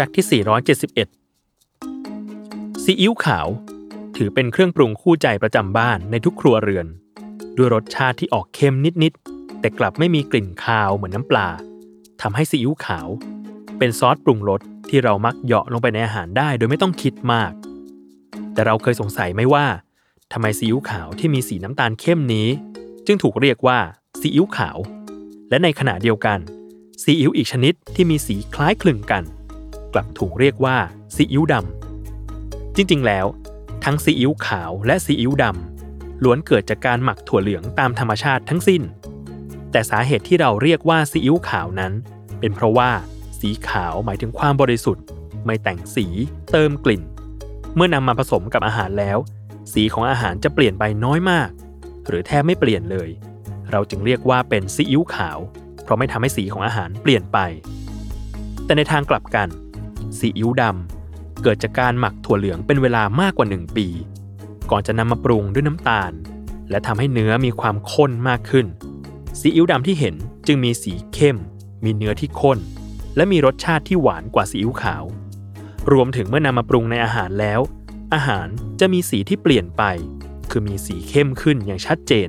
ฟกต์ที่ 471 ซีอิ๊วขาว ถือเป็นเครื่องปรุงคู่ใจประจำบ้านในทุกครัวเรือน ด้วยรสชาติที่ออกเค็มนิด ๆ แต่กลับไม่มีกลิ่นคาวเหมือนน้ำปลาทำให้ซีอิ๊วขาว เป็นซอสปรุงรสที่เรามักเหยาะลงไปในอาหารได้โดยไม่ต้องคิดมาก แต่เราเคยสงสัยไหมว่าทำไมซีอิ๊วขาวที่มีสีน้ำตาลเข้มนี้ จึงถูกเรียกว่าซีอิ๊วขาว และในขณะเดียวกันซีอิ๊วอีกชนิดที่มีสีคล้ายคลึงกัน กลับถูกเรียกว่าซีอิ๊วดำจริงๆ แล้ว ทั้งซีอิ๊วขาวและซีอิ๊วดำล้วนเกิดจากการหมักถั่วเหลืองตามธรรมชาติทั้งสิ้น แต่สาเหตุที่เราเรียกว่าซีอิ๊วขาวนั้น เป็นเพราะว่า สีขาวหมายถึงความบริสุทธิ์ ไม่แต่งสีเติมกลิ่น เมื่อนำมาผสมกับอาหารแล้ว สีของอาหารจะเปลี่ยนไปน้อยมาก หรือแทบไม่เปลี่ยนเลย เราจึงเรียกว่าเป็นซีอิ๊วขาว เพราะไม่ทำให้สีของอาหารเปลี่ยนไป แต่ในทางกลับกัน ซีอิ๊วดำ เกิดจากการหมักถั่วเหลืองเป็นเวลามากกว่า 1 ปี ก่อนจะนำมาปรุงด้วยน้ำตาล และทำให้เนื้อมีความข้นมากขึ้น ซีอิ๊วดำที่เห็นจึงมีสีเข้ม มีเนื้อที่ข้น และมีรสชาติที่หวานกว่าซีอิ๊วขาว รวมถึงเมื่อนำมาปรุงในอาหารแล้ว อาหารจะมีสีที่เปลี่ยนไป คือมีสีเข้มขึ้นอย่างชัดเจน